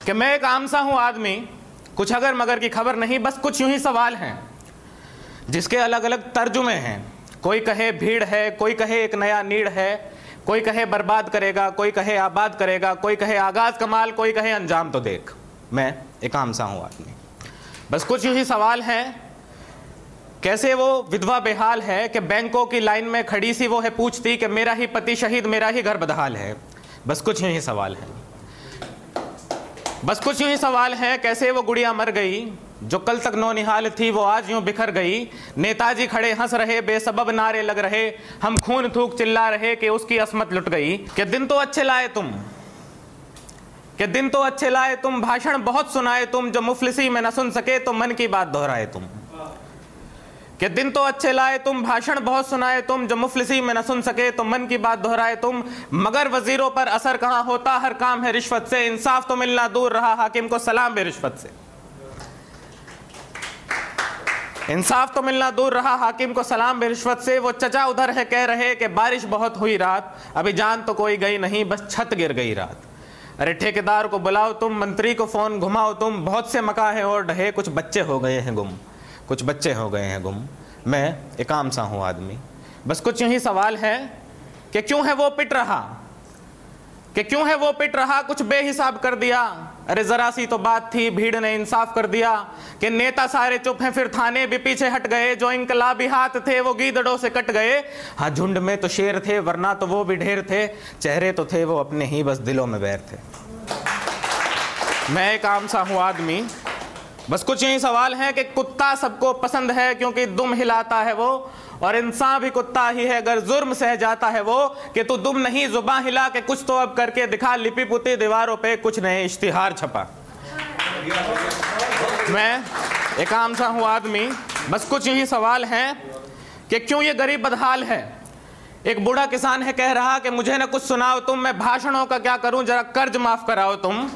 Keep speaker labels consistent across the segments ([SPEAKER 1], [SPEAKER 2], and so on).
[SPEAKER 1] कि मैं एक आम सा हूँ आदमी, कुछ अगर मगर की खबर नहीं, बस कुछ यूँ ही सवाल हैं, जिसके अलग अलग तर्जुमे हैं। कोई कहे भीड़ है, कोई कहे एक नया नीड है, कोई कहे बर्बाद करेगा, कोई कहे आबाद करेगा, कोई कहे आगाज़ कमाल, कोई कहे अंजाम तो देख, मैं एक आम सा हूँ आदमी। बस कुछ यूँ ही सवाल हैं, कैसे वो विधवा बेहाल है कि बैंकों की लाइन में खड़ी सी वो है पूछती कि मेरा ही पति शहीद, मेरा ही घर बदहाल है? बस कुछ यूँ ही सवाल है। बस कुछ यूँ ही सवाल है, कैसे वो गुड़िया मर गई? जो कल तक नौनिहाल थी, वो आज यूँ बिखर गई। नेताजी खड़े हंस रहे, बेसबब नारे लग रहे। हम खून थूक चिल्ला रहे कि उसकी असमत लुट गई। कि दिन तो अच्छे लाए तुम। कि दिन तो अच्छे लाए तुम। भाषण बहुत सुनाए तुम। जो मुफलिसी में न सुन सके तो मन की बात दोहराए तुम। कि दिन तो अच्छे लाए तुम, भाषण बहुत सुनाए तुम, जो मुफलिसी में न सुन सके तो मन की बात दोहराए तुम। मगर वजीरों पर असर कहाँ होता, हर काम है रिश्वत से। इंसाफ तो मिलना दूर रहा, हाकिम को सलाम भी रिश्वत से। इंसाफ तो मिलना दूर रहा, हाकिम को सलाम भी रिश्वत से। वो चचा उधर है, कह रहे कि बारिश बहुत हुई रात। अभी जान तो कोई गई नहीं, बस छत गिर गई रात। अरे ठेकेदार को बुलाओ तुम, मंत्री को फ़ोन घुमाओ तुम, बहुत से मका है और ढहे कुछ बच्चे हो गए हैं गुम। कुछ बच्चे हो गए हैं गुम। मैं एक आम सा हूँ आदमी। बस कुछ यही सवाल है कि क्यों है वो पिट रहा? कि क्यों है वो पिट रहा? कुछ बेहिसाब कर दिया। अरे जरा सी तो बात थी, भीड़ ने इंसाफ कर दिया कि नेता सारे चुप हैं, फिर थाने भी पीछे हट गए, जो इनकलाबी हाथ थे वो गीदड़ों से कट गए। हाँ झुंड में तो शेर थे, वरना तो वो भी ढेर थे। चेहरे तो थे वो अपने ही, बस दिलों में बैर थे। मैं एक आम सा हूँ आदमी। बस कुछ यही सवाल है कि कुत्ता सबको पसंद है क्योंकि दुम हिलाता है वो, और इंसान भी कुत्ता ही है, अगर जुर्म सह जाता है वो, कि तू दुम नहीं जुबा हिला के कुछ तो अब करके दिखा लिपि पुती दीवारों पे कुछ नए इश्तिहार छपा। मैं एक आम सा हूँ आदमी, बस कुछ यही सवाल है कि क्यों ये गरीब बदहाल है? एक बूढ़ा किसान है, कह रहा कि मुझे ना कुछ सुनाओ तुम, मैं भाषणों का क्या करूँ, जरा कर्ज माफ़ कराओ तुम।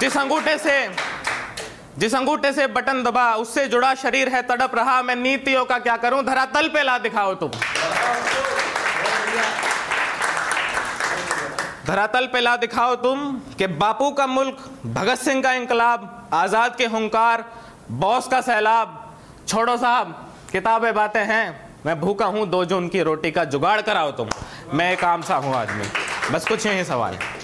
[SPEAKER 1] जिस अंगूठे से जिस अंगूठे से बटन दबा, उससे जुड़ा शरीर है तड़प रहा। मैं नीतियों का क्या करूँ? धरातल पे ला दिखाओ तुम। धरातल पे ला दिखाओ तुम कि बापू का मुल्क, भगत सिंह का इंकलाब आज़ाद के हुंकार, बॉस का सैलाब। छोड़ो साहब, किताबें बातें हैं। मैं भूखा हूँ, दो जो उनकी रोटी का जुगाड़ कराओ तुम। मैं एक आम सा हूँ आदमी। बस कुछ यही सवाल। है